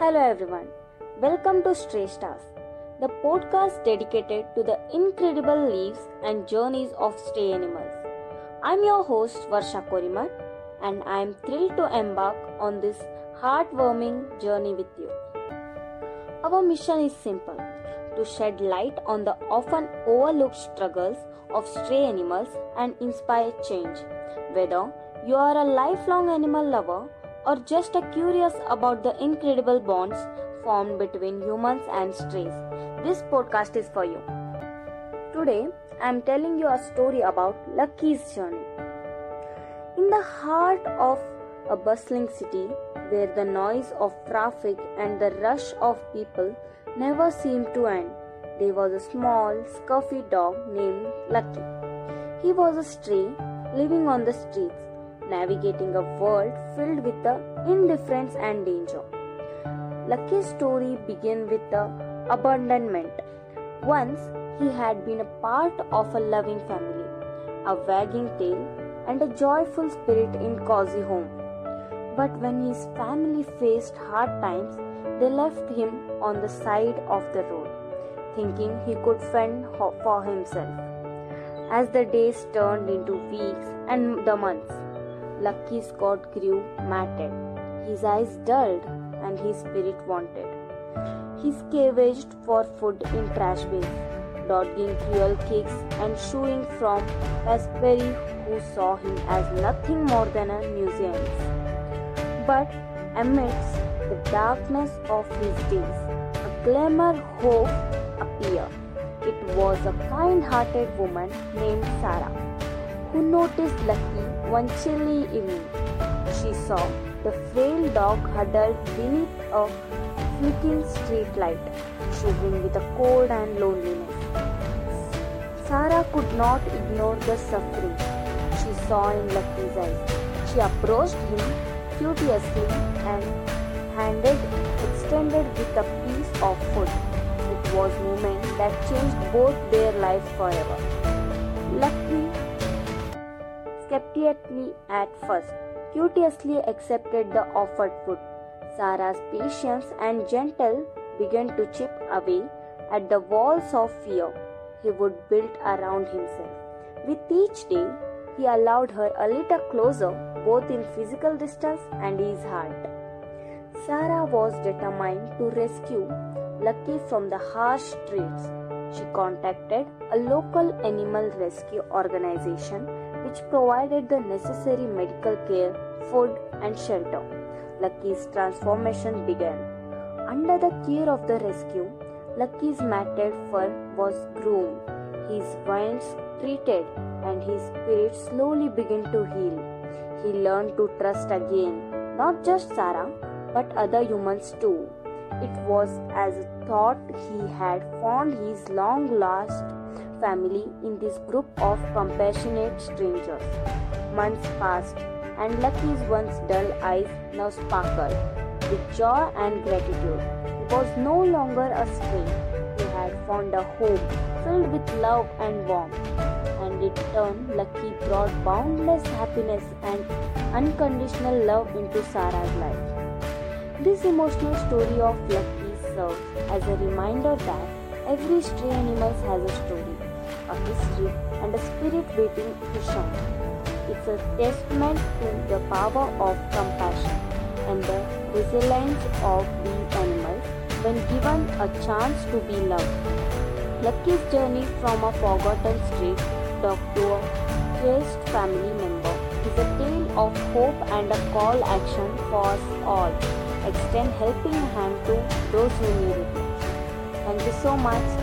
Hello everyone. Welcome to Stray Stars, the podcast dedicated to the incredible lives and journeys of stray animals. I'm your host Varsha Korimath and I'm thrilled to embark on this heartwarming journey with you. Our mission is simple to shed light on the often overlooked struggles of stray animals and inspire change. Whether you are a lifelong animal lover or just a curious about the incredible bonds formed between humans and strays, this podcast is for you. Today, I am telling you a story about Lucky's journey. In the heart of a bustling city where the noise of traffic and the rush of people never seemed to end, there was a small, scruffy dog named Lucky. He was a stray living on the streets navigating a world filled with the indifference and danger. Lucky's story began with the abandonment. Once he had been a part of a loving family, a wagging tail, and a joyful spirit in cozy home. But when his family faced hard times, they left him on the side of the road, thinking he could fend for himself. As the days turned into weeks and the months, Lucky's coat grew matted, his eyes dulled, and his spirit wanted. He scavenged for food in trash bins, dodging cruel kicks and shooing from Raspberry, who saw him as nothing more than a nuisance. But amidst the darkness of his days, a glimmer hope appeared. It was a kind-hearted woman named Sarah who noticed Lucky one chilly evening. She saw the frail dog huddled beneath a flickering street light, shivering with the cold and loneliness. Sarah could not ignore the suffering she saw in Lucky's eyes. She approached him courteously and handed extended with a piece of food. It was moment that changed both their lives forever. Lucky skeptically at first, courteously accepted the offered food. Sarah's patience and gentle began to chip away at the walls of fear he would build around himself. With each day, he allowed her a little closer, both in physical distance and his heart. Sarah was determined to rescue Lucky from the harsh streets. She contacted a local animal rescue organization which provided the necessary medical care, food, and shelter. Lucky's transformation began. Under the care of the rescue, Lucky's matted fur was groomed, his wounds treated, and his spirit slowly began to heal. He learned to trust again, not just Sarah, but other humans too. It was as a thought he had found his long lost family in this group of compassionate strangers. Months passed, and Lucky's once dull eyes now sparkled with joy and gratitude. He was no longer a stray. He had found a home filled with love and warmth. And in turn, Lucky brought boundless happiness and unconditional love into Sarah's life. This emotional story of Lucky serves as a reminder that every stray animal has a story, a history, and a spirit waiting to shine. It's a testament to the power of compassion and the resilience of these animals when given a chance to be loved. Lucky's journey from a forgotten street dog to a cherished family member is a tale of hope and a call action for us all. Extend helping hand to those who need it. Thank you so much